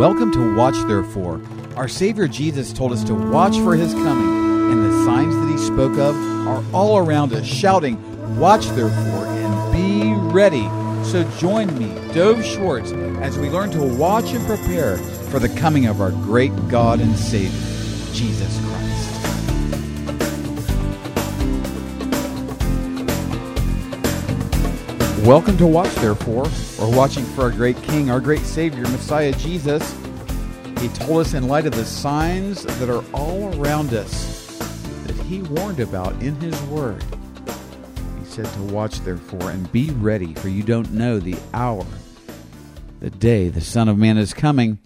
Welcome to Watch Therefore. Our Savior Jesus told us to watch for his coming, and the signs that he spoke of are all around us, shouting, Watch therefore and be ready. So join me, Dov Schwartz, as we learn to watch and prepare for the coming of our great God and Savior, Jesus Christ. Welcome to Watch Therefore. We're watching for our great King, our great Savior, Messiah Jesus. He told us in light of the signs that are all around us that he warned about in his word. He said to watch therefore and be ready, for you don't know the hour, the day the Son of Man is coming.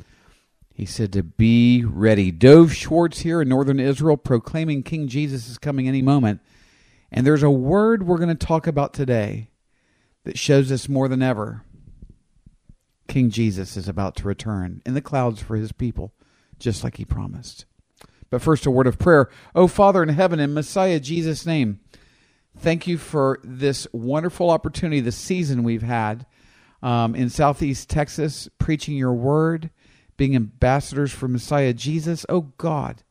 He said to be ready. Dov Schwartz here in northern Israel proclaiming King Jesus is coming any moment. And there's a word we're going to talk about today that shows us more than ever King Jesus is about to return in the clouds for his people, just like he promised. But first, a word of prayer. Oh, Father in heaven, in Messiah Jesus' name, thank you for this wonderful opportunity, the season we've had um, in Southeast Texas, preaching your word, being ambassadors for Messiah Jesus. Oh, God,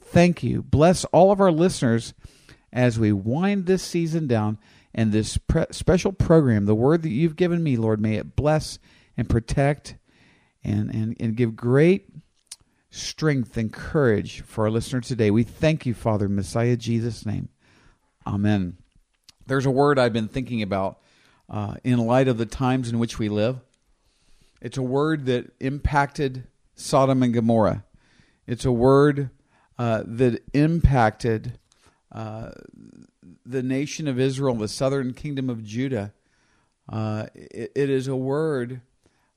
thank you. Bless all of our listeners as we wind this season down and this pre- special program, the word that you've given me, Lord, may it bless and protect and, and, and give great strength and courage for our listener today. We thank you, Father, Messiah Jesus' name. Amen. There's a word I've been thinking about uh, in light of the times in which we live. It's a word that impacted Sodom and Gomorrah. It's a word uh, that impacted uh, the nation of Israel, the southern kingdom of Judah. Uh, it, it is a word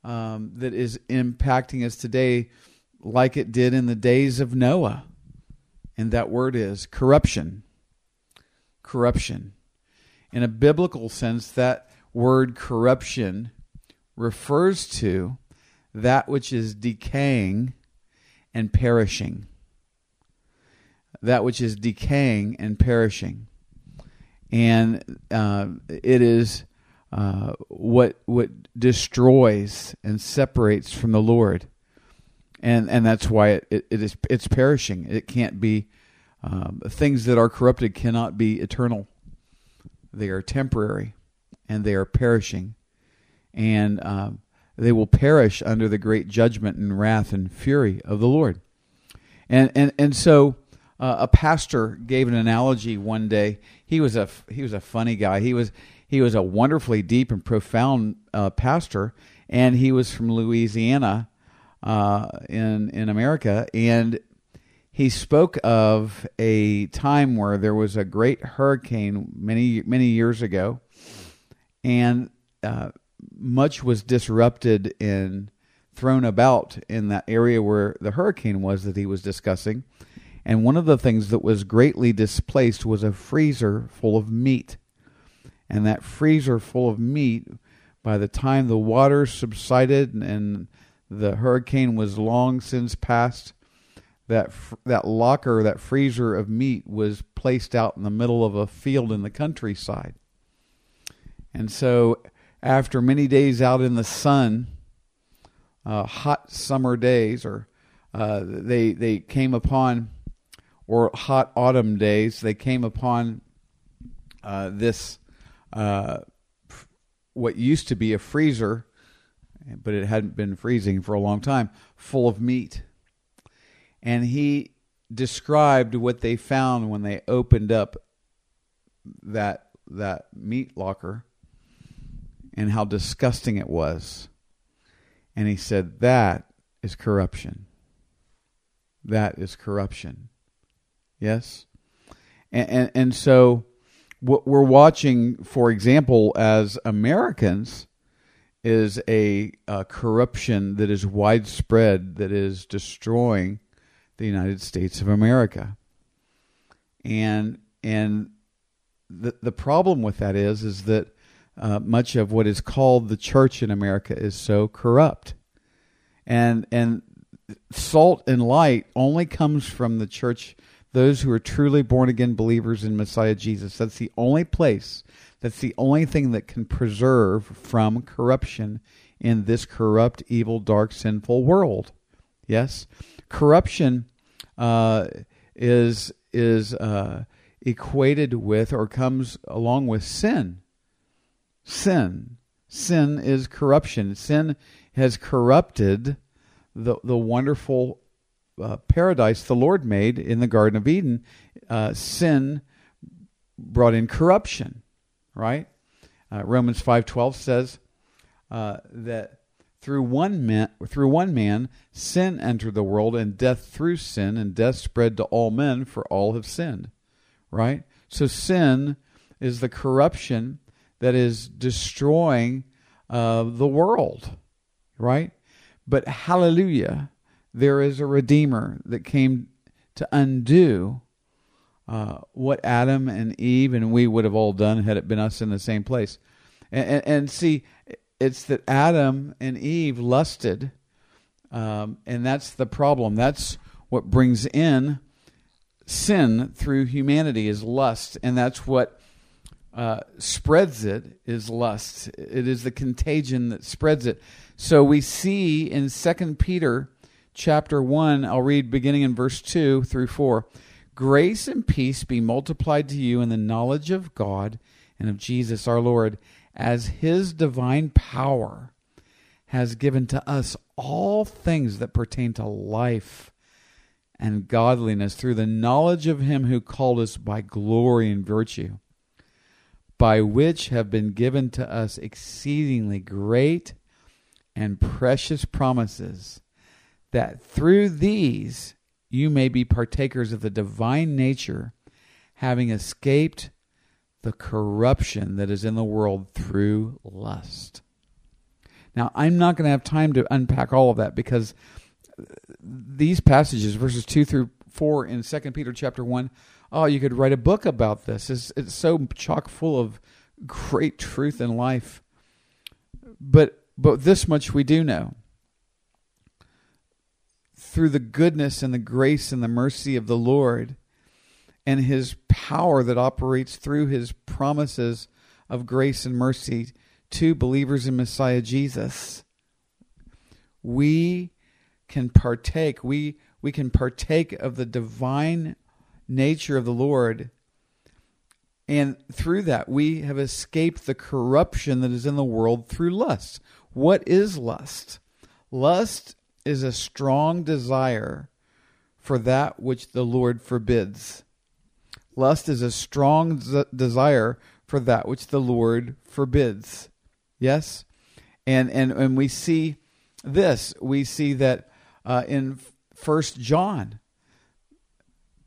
um, that is impacting us today, like it did in the days of Noah. And that word is corruption. Corruption. In a biblical sense, that word corruption refers to that which is decaying and perishing. That which is decaying and perishing. And uh, it is uh, what what destroys and separates from the Lord, and and that's why it, it, it is it's perishing. It can't be um, things that are corrupted cannot be eternal. They are temporary, and they are perishing, and um, they will perish under the great judgment and wrath and fury of the Lord. And and and so. Uh, a pastor gave an analogy one day. He was a he was a funny guy. He was he was a wonderfully deep and profound uh, pastor, and he was from Louisiana uh, in in America, and he spoke of a time where there was a great hurricane many many years ago, and uh, much was disrupted and thrown about in that area where the hurricane was that he was discussing. And one of the things that was greatly displaced was a freezer full of meat and that freezer full of meat, by the time the water subsided and the hurricane was long since past, that that locker, that freezer of meat was placed out in the middle of a field in the countryside. And so, after many days out in the sun, uh, hot summer days, or uh, they they came upon, or hot autumn days, they came upon uh, this uh, what used to be a freezer, but it hadn't been freezing for a long time, full of meat. And he described what they found when they opened up that that meat locker and how disgusting it was. And he said that is corruption. That is corruption. Yes? And and, and so what we're watching, for example, as Americans, is a, a, corruption that is widespread that is destroying the United States of America. And and the the problem with that is is that uh, much of what is called the church in America is so corrupt. And and salt and light only comes from the church those who are truly born again believers in Messiah Jesus. That's the only place, that's the only thing that can preserve from corruption in this corrupt, evil, dark, sinful world. Yes, corruption uh, is is uh, equated with or comes along with sin. Sin, sin is corruption. Sin has corrupted the the wonderful uh, paradise the Lord made in the Garden of Eden. Uh, sin brought in corruption, right? Uh, Romans five twelve says uh, that through one man through one man sin entered the world and death through sin and death spread to all men for all have sinned right so sin is the corruption that is destroying uh, the world right but hallelujah there is a redeemer that came to undo uh, what adam and eve and we would have all done had it been us in the same place and, and, and see it's that Adam and Eve lusted, um, and that's the problem. That's what brings in sin through humanity is lust, and that's what uh, spreads it is lust. It is the contagion that spreads it. So we see in Second Peter chapter one. I'll read beginning in verse two through four. Grace and peace be multiplied to you in the knowledge of God and of Jesus our Lord as his divine power has given to us all things that pertain to life and godliness through the knowledge of him who called us by glory and virtue, by which have been given to us exceedingly great and precious promises, that through these you may be partakers of the divine nature, having escaped the corruption that is in the world through lust. Now, I'm not going to have time to unpack all of that because these passages, verses 2 through 4 in 2 Peter chapter 1, oh, you could write a book about this. It's, it's so chock full of great truth in life. But, but this much we do know. Through the goodness and the grace and the mercy of the Lord, and his power that operates through his promises of grace and mercy to believers in Messiah Jesus. We can partake, we, we can partake of the divine nature of the Lord. And through that, we have escaped the corruption that is in the world through lust. What is lust? Lust is a strong desire for that which the Lord forbids. Lust is a strong z- desire for that which the Lord forbids. Yes? And, and, and we see this. We see that uh, in First John,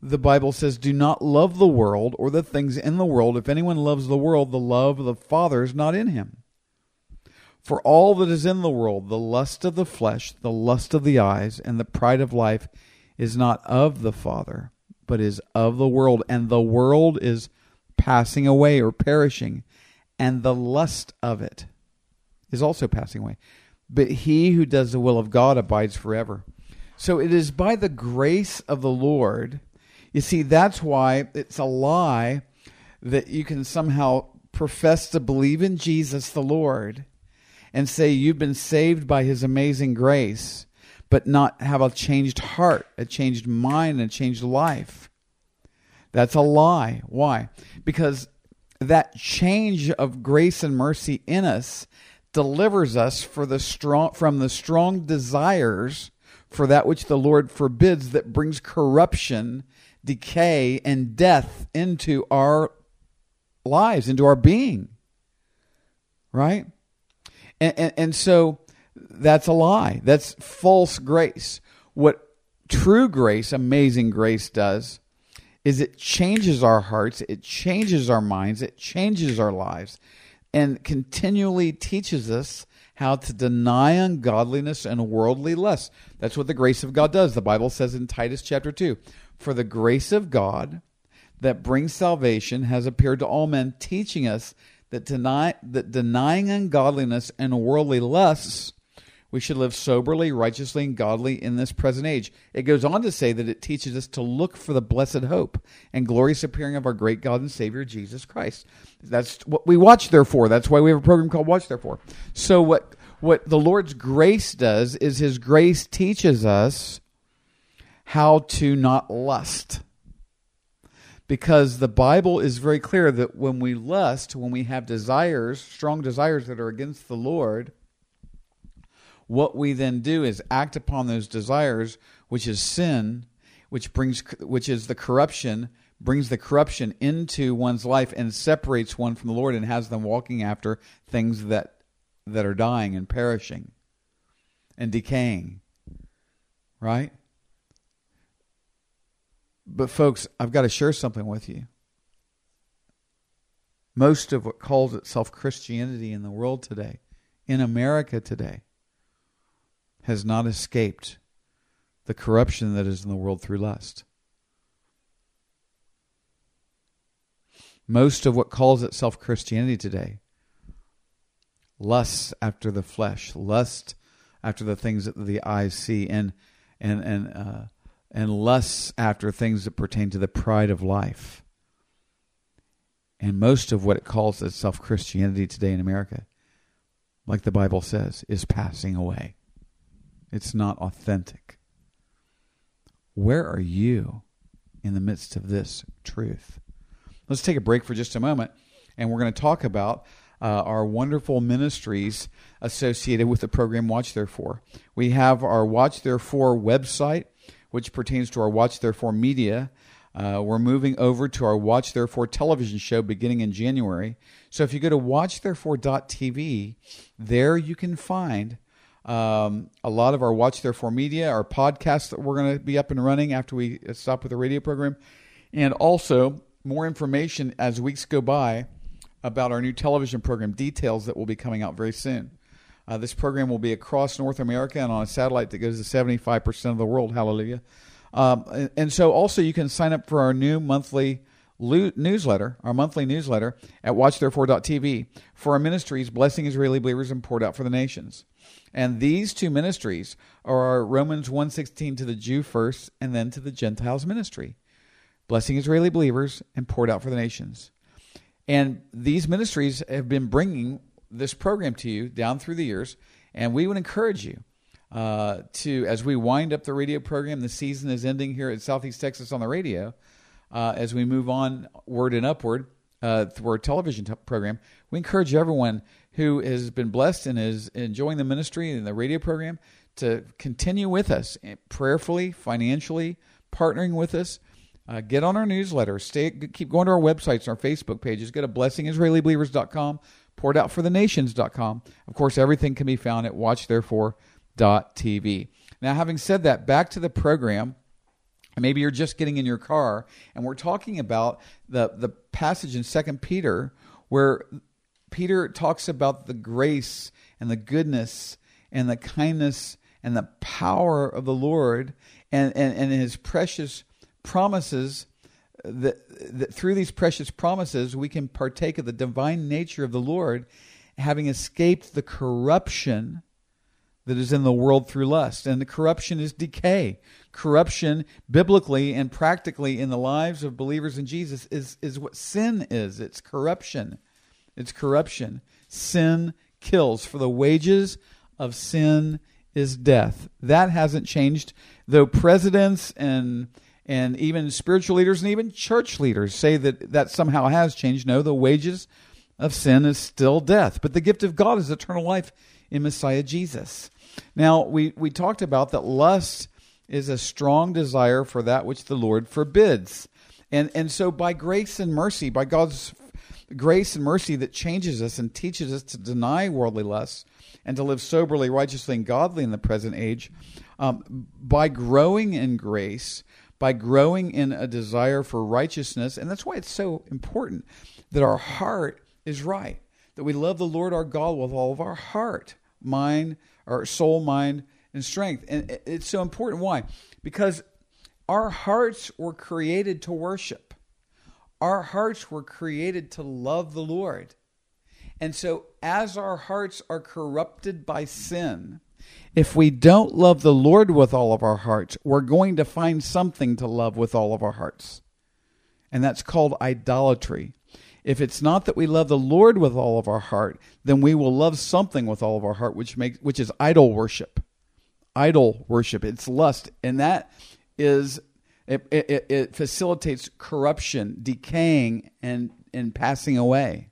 the Bible says, Do not love the world or the things in the world. If anyone loves the world, the love of the Father is not in him. For all that is in the world, the lust of the flesh, the lust of the eyes, and the pride of life, is not of the Father, but is of the world, and the world is passing away or perishing, and the lust of it is also passing away. But he who does the will of God abides forever. So it is by the grace of the Lord. You see, that's why it's a lie that you can somehow profess to believe in Jesus the Lord and say you've been saved by his amazing grace but not have a changed heart, a changed mind, a changed life. That's a lie. Why? Because that change of grace and mercy in us delivers us for the strong from the strong desires for that which the Lord forbids that brings corruption, decay, and death into our lives, into our being. Right? And, and, and so that's a lie. That's false grace. What true grace, amazing grace, does is it changes our hearts, it changes our minds, it changes our lives, and continually teaches us how to deny ungodliness and worldly lust. That's what the grace of God does. The Bible says in Titus chapter 2 For the grace of God that brings salvation has appeared to all men, teaching us that, deny, that denying ungodliness and worldly lusts, we should live soberly, righteously, and godly in this present age. It goes on to say that it teaches us to look for the blessed hope and glorious appearing of our great God and Savior, Jesus Christ. That's what we watch, therefore. That's why we have a program called Watch, therefore. So, what, what the Lord's grace does is His grace teaches us how to not lust. Because the Bible is very clear that when we lust, when we have desires, strong desires that are against the Lord, what we then do is act upon those desires, which is sin, which brings which is the corruption, brings the corruption into one's life and separates one from the Lord and has them walking after things that that are dying and perishing and decaying. Right? But, folks, I've got to share something with you. Most of what calls itself Christianity in the world today, in America today, has not escaped the corruption that is in the world through lust. Most of what calls itself Christianity today lusts after the flesh, lust after the things that the eyes see, and and and uh, and lusts after things that pertain to the pride of life. And most of what it calls itself Christianity today in America, like the Bible says, is passing away. It's not authentic. Where are you in the midst of this truth? Let's take a break for just a moment, and we're going to talk about uh, our wonderful ministries associated with the program Watch Therefore. We have our Watch Therefore website, which pertains to our Watch Therefore media. Uh, we're moving over to our Watch Therefore television show beginning in January. So if you go to watchtherefore.tv, there you can find um, a lot of our Watch Therefore media, our podcasts that we're going to be up and running after we stop with the radio program, and also more information as weeks go by about our new television program, details that will be coming out very soon. Uh, this program will be across North America and on a satellite that goes to 75% of the world. Hallelujah. Um, and, and, so also you can sign up for our new monthly lo- newsletter, our monthly newsletter at watchtherefore.tv for our ministries, Blessing Israeli Believers and Poured Out for the Nations. And these two ministries are Romans 1.16 to the Jew first and then to the Gentiles ministry. Blessing Israeli Believers and Poured Out for the Nations. And these ministries have been bringing this program to you down through the years, and we would encourage you uh, to, as we wind up the radio program, the season is ending here at Southeast Texas on the radio. Uh, as we move on word and upward uh, through our television t- program, we encourage everyone who has been blessed and is enjoying the ministry and the radio program to continue with us eh, prayerfully, financially, partnering with us. Uh, get on our newsletter. Stay, keep going to our websites, our Facebook pages. Go to blessingisraelibelievers.com, pouredoutforthenations.com. Of course, everything can be found at watchtherefore.tv. Now, having said that, back to the program. Maybe you're just getting in your car, and we're talking about the, the passage in Second Peter where Peter talks about the grace and the goodness and the kindness and the power of the Lord and, and, and his precious promises that, that through these precious promises we can partake of the divine nature of the Lord, having escaped the corruption that is in the world through lust. And the corruption is decay. Corruption, biblically and practically in the lives of believers in Jesus, is, is what sin is it's corruption. It's corruption. Sin kills, for the wages of sin is death. That hasn't changed, though presidents and and even spiritual leaders and even church leaders say that that somehow has changed. No, the wages of sin is still death, but the gift of God is eternal life in Messiah Jesus. Now, we, we talked about that lust is a strong desire for that which the Lord forbids. And, and so, by grace and mercy, by God's grace and mercy that changes us and teaches us to deny worldly lusts and to live soberly, righteously, and godly in the present age, um, by growing in grace, by growing in a desire for righteousness. And that's why it's so important that our heart is right, that we love the Lord our God with all of our heart, mind, our soul, mind, and strength. And it's so important. Why? Because our hearts were created to worship. Our hearts were created to love the Lord. And so, as our hearts are corrupted by sin, if we don't love the Lord with all of our hearts, we're going to find something to love with all of our hearts. And that's called idolatry. If it's not that we love the Lord with all of our heart, then we will love something with all of our heart, which makes which is idol worship. Idol worship. It's lust, and that is it, it, it facilitates corruption, decaying, and and passing away.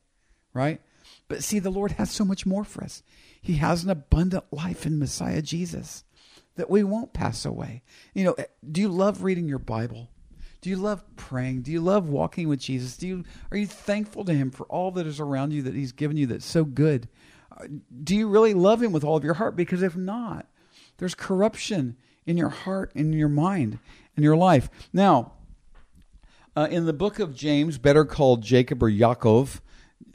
Right? But see, the Lord has so much more for us. He has an abundant life in Messiah Jesus that we won't pass away. You know, do you love reading your Bible? Do you love praying? Do you love walking with Jesus? Do you are you thankful to him for all that is around you that he's given you that's so good? Uh, do you really love him with all of your heart? Because if not, there's corruption in your heart, in your mind, in your life. Now, uh, in the book of James, better called Jacob or Yaakov,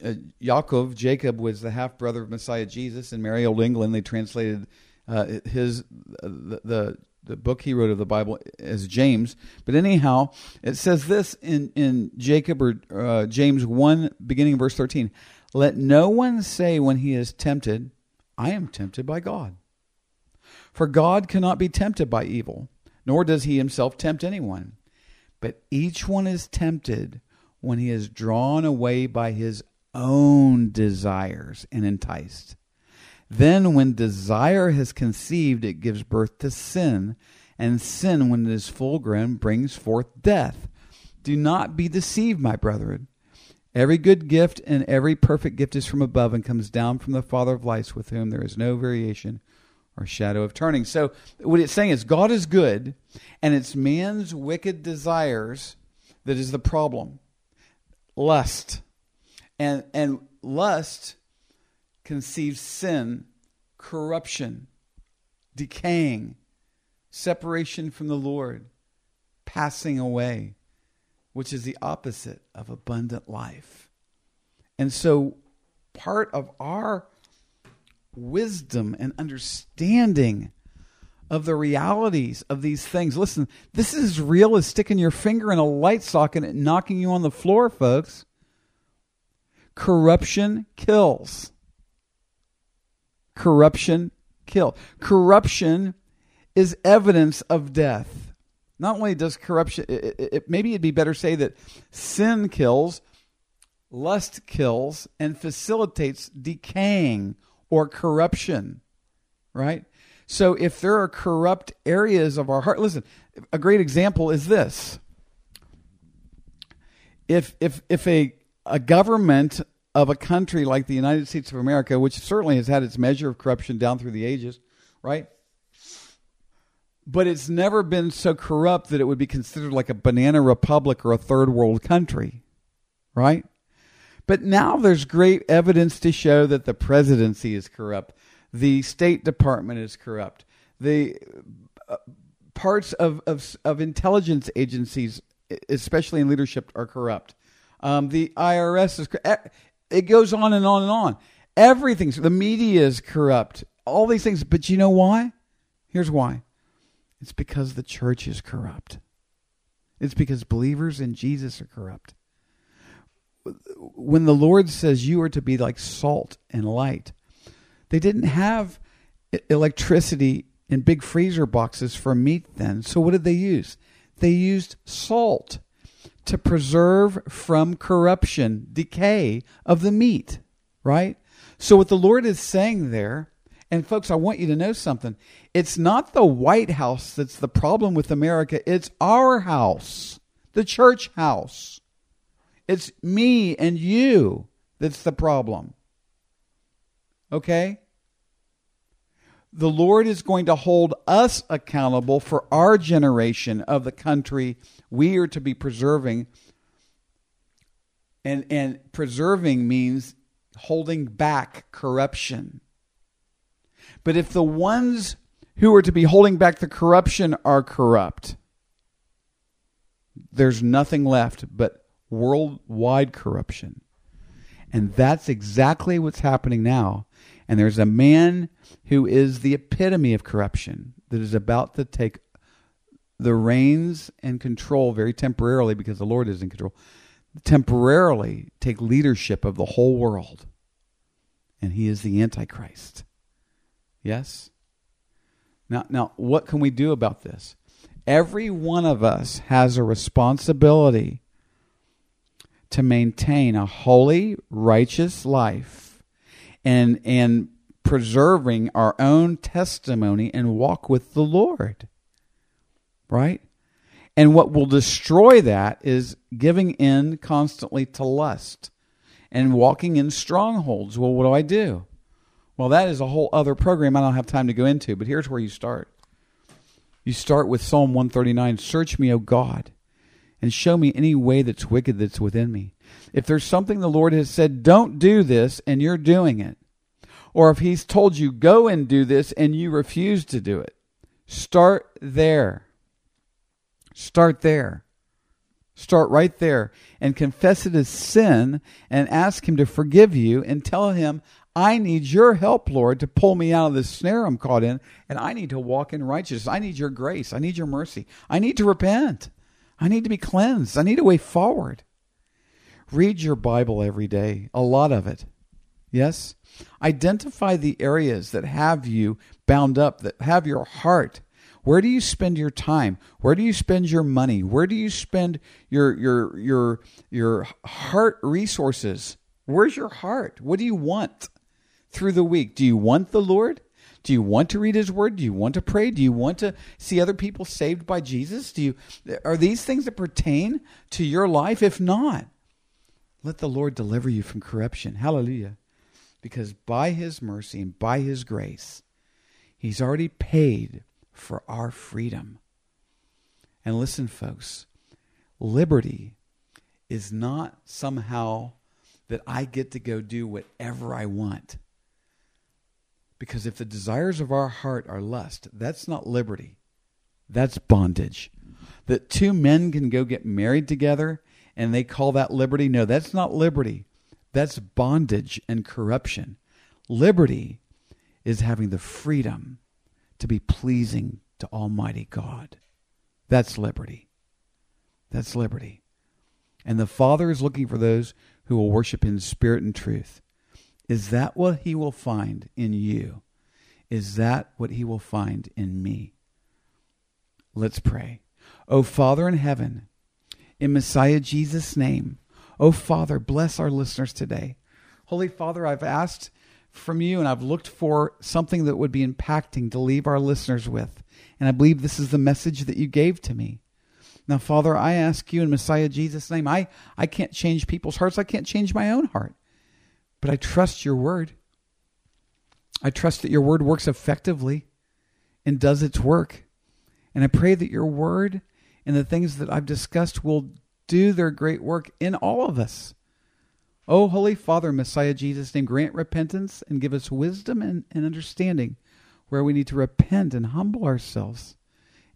uh, Yaakov, Jacob was the half brother of Messiah Jesus. In merry old England, they translated uh, his the, the, the book he wrote of the Bible as James. But anyhow, it says this in in Jacob or uh, James one, beginning verse thirteen. Let no one say when he is tempted, I am tempted by God. For God cannot be tempted by evil, nor does he himself tempt anyone. But each one is tempted when he is drawn away by his own desires and enticed. Then, when desire has conceived, it gives birth to sin, and sin, when it is full grown, brings forth death. Do not be deceived, my brethren. Every good gift and every perfect gift is from above and comes down from the Father of lights, with whom there is no variation or shadow of turning. So, what it's saying is God is good, and it's man's wicked desires that is the problem. Lust. And, and lust conceives sin, corruption, decaying, separation from the Lord, passing away, which is the opposite of abundant life. And so, part of our wisdom and understanding of the realities of these things. Listen, this is real as sticking your finger in a light socket and knocking you on the floor, folks. Corruption kills corruption kill. Corruption is evidence of death. Not only does corruption, it, it, maybe it'd be better say that sin kills, lust kills, and facilitates decaying or corruption, right? So if there are corrupt areas of our heart, listen, a great example is this. If if if a a government of a country like the United States of America, which certainly has had its measure of corruption down through the ages, right? But it's never been so corrupt that it would be considered like a banana republic or a third world country, right? But now there's great evidence to show that the presidency is corrupt, the State Department is corrupt, the uh, parts of, of, of intelligence agencies, especially in leadership, are corrupt. Um, the IRS is it goes on and on and on. Everything's the media is corrupt. All these things, but you know why? Here's why. It's because the church is corrupt. It's because believers in Jesus are corrupt. When the Lord says you are to be like salt and light, they didn't have electricity in big freezer boxes for meat then. So what did they use? They used salt to preserve from corruption, decay of the meat, right? So, what the Lord is saying there, and folks, I want you to know something. It's not the White House that's the problem with America, it's our house, the church house. It's me and you that's the problem. Okay? The Lord is going to hold us accountable for our generation of the country we are to be preserving. And, and preserving means holding back corruption. But if the ones who are to be holding back the corruption are corrupt, there's nothing left but worldwide corruption. And that's exactly what's happening now. And there's a man who is the epitome of corruption that is about to take the reins and control very temporarily because the Lord is in control, temporarily take leadership of the whole world. And he is the Antichrist. Yes? Now, now, what can we do about this? Every one of us has a responsibility to maintain a holy, righteous life and, and preserving our own testimony and walk with the Lord. Right? And what will destroy that is giving in constantly to lust and walking in strongholds. Well, what do I do? Well, that is a whole other program I don't have time to go into, but here's where you start. You start with Psalm 139 Search me, O God, and show me any way that's wicked that's within me. If there's something the Lord has said, don't do this, and you're doing it, or if He's told you, go and do this, and you refuse to do it, start there. Start there. Start right there and confess it as sin and ask Him to forgive you and tell Him, I need your help, Lord, to pull me out of this snare I'm caught in, and I need to walk in righteousness. I need your grace. I need your mercy. I need to repent. I need to be cleansed. I need a way forward. Read your Bible every day, a lot of it. Yes? Identify the areas that have you bound up, that have your heart. Where do you spend your time? Where do you spend your money? Where do you spend your your your your heart resources? Where's your heart? What do you want through the week? Do you want the Lord? Do you want to read his word? Do you want to pray? Do you want to see other people saved by Jesus? Do you are these things that pertain to your life? If not, let the Lord deliver you from corruption. Hallelujah. Because by his mercy and by his grace, he's already paid for our freedom. And listen, folks, liberty is not somehow that I get to go do whatever I want. Because if the desires of our heart are lust, that's not liberty. That's bondage. That two men can go get married together and they call that liberty. No, that's not liberty. That's bondage and corruption. Liberty is having the freedom to be pleasing to Almighty God. That's liberty. That's liberty. And the Father is looking for those who will worship in spirit and truth. Is that what he will find in you? Is that what he will find in me? Let's pray. O Father in heaven, in Messiah Jesus' name, O Father, bless our listeners today. Holy Father, I've asked from you and I've looked for something that would be impacting to leave our listeners with. And I believe this is the message that you gave to me. Now, Father, I ask you in Messiah Jesus' name, I, I can't change people's hearts. I can't change my own heart. But I trust your word. I trust that your word works effectively and does its work. And I pray that your word and the things that I've discussed will do their great work in all of us. Oh, Holy Father, Messiah Jesus' name, grant repentance and give us wisdom and, and understanding where we need to repent and humble ourselves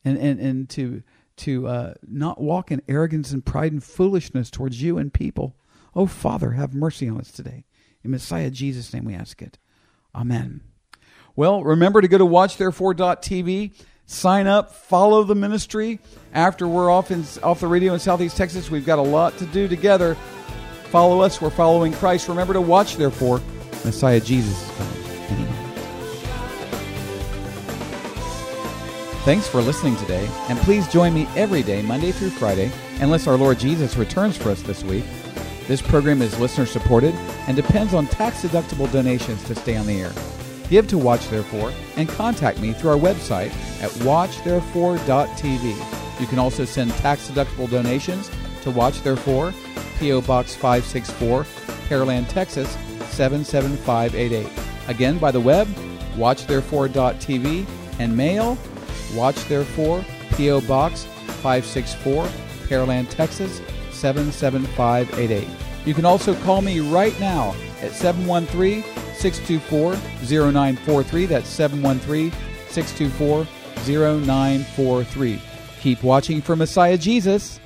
and, and, and to to uh, not walk in arrogance and pride and foolishness towards you and people. Oh, Father, have mercy on us today. In Messiah Jesus' name we ask it. Amen. Well, remember to go to watchtherefore.tv, sign up, follow the ministry. After we're off in off the radio in Southeast Texas, we've got a lot to do together. Follow us. We're following Christ. Remember to watch, therefore, Messiah Jesus is coming. Thanks for listening today, and please join me every day, Monday through Friday, unless our Lord Jesus returns for us this week. This program is listener supported and depends on tax deductible donations to stay on the air. Give to Watch Therefore and contact me through our website at watchtherefore.tv. You can also send tax deductible donations to Watch Therefore, P.O. Box 564, Pearland, Texas 77588. Again, by the web, watchtherefore.tv, and mail Watch Therefore, P.O. Box 564, Pearland, Texas 77588. You can also call me right now at 713 624 0943. That's 713 624 0943. Keep watching for Messiah Jesus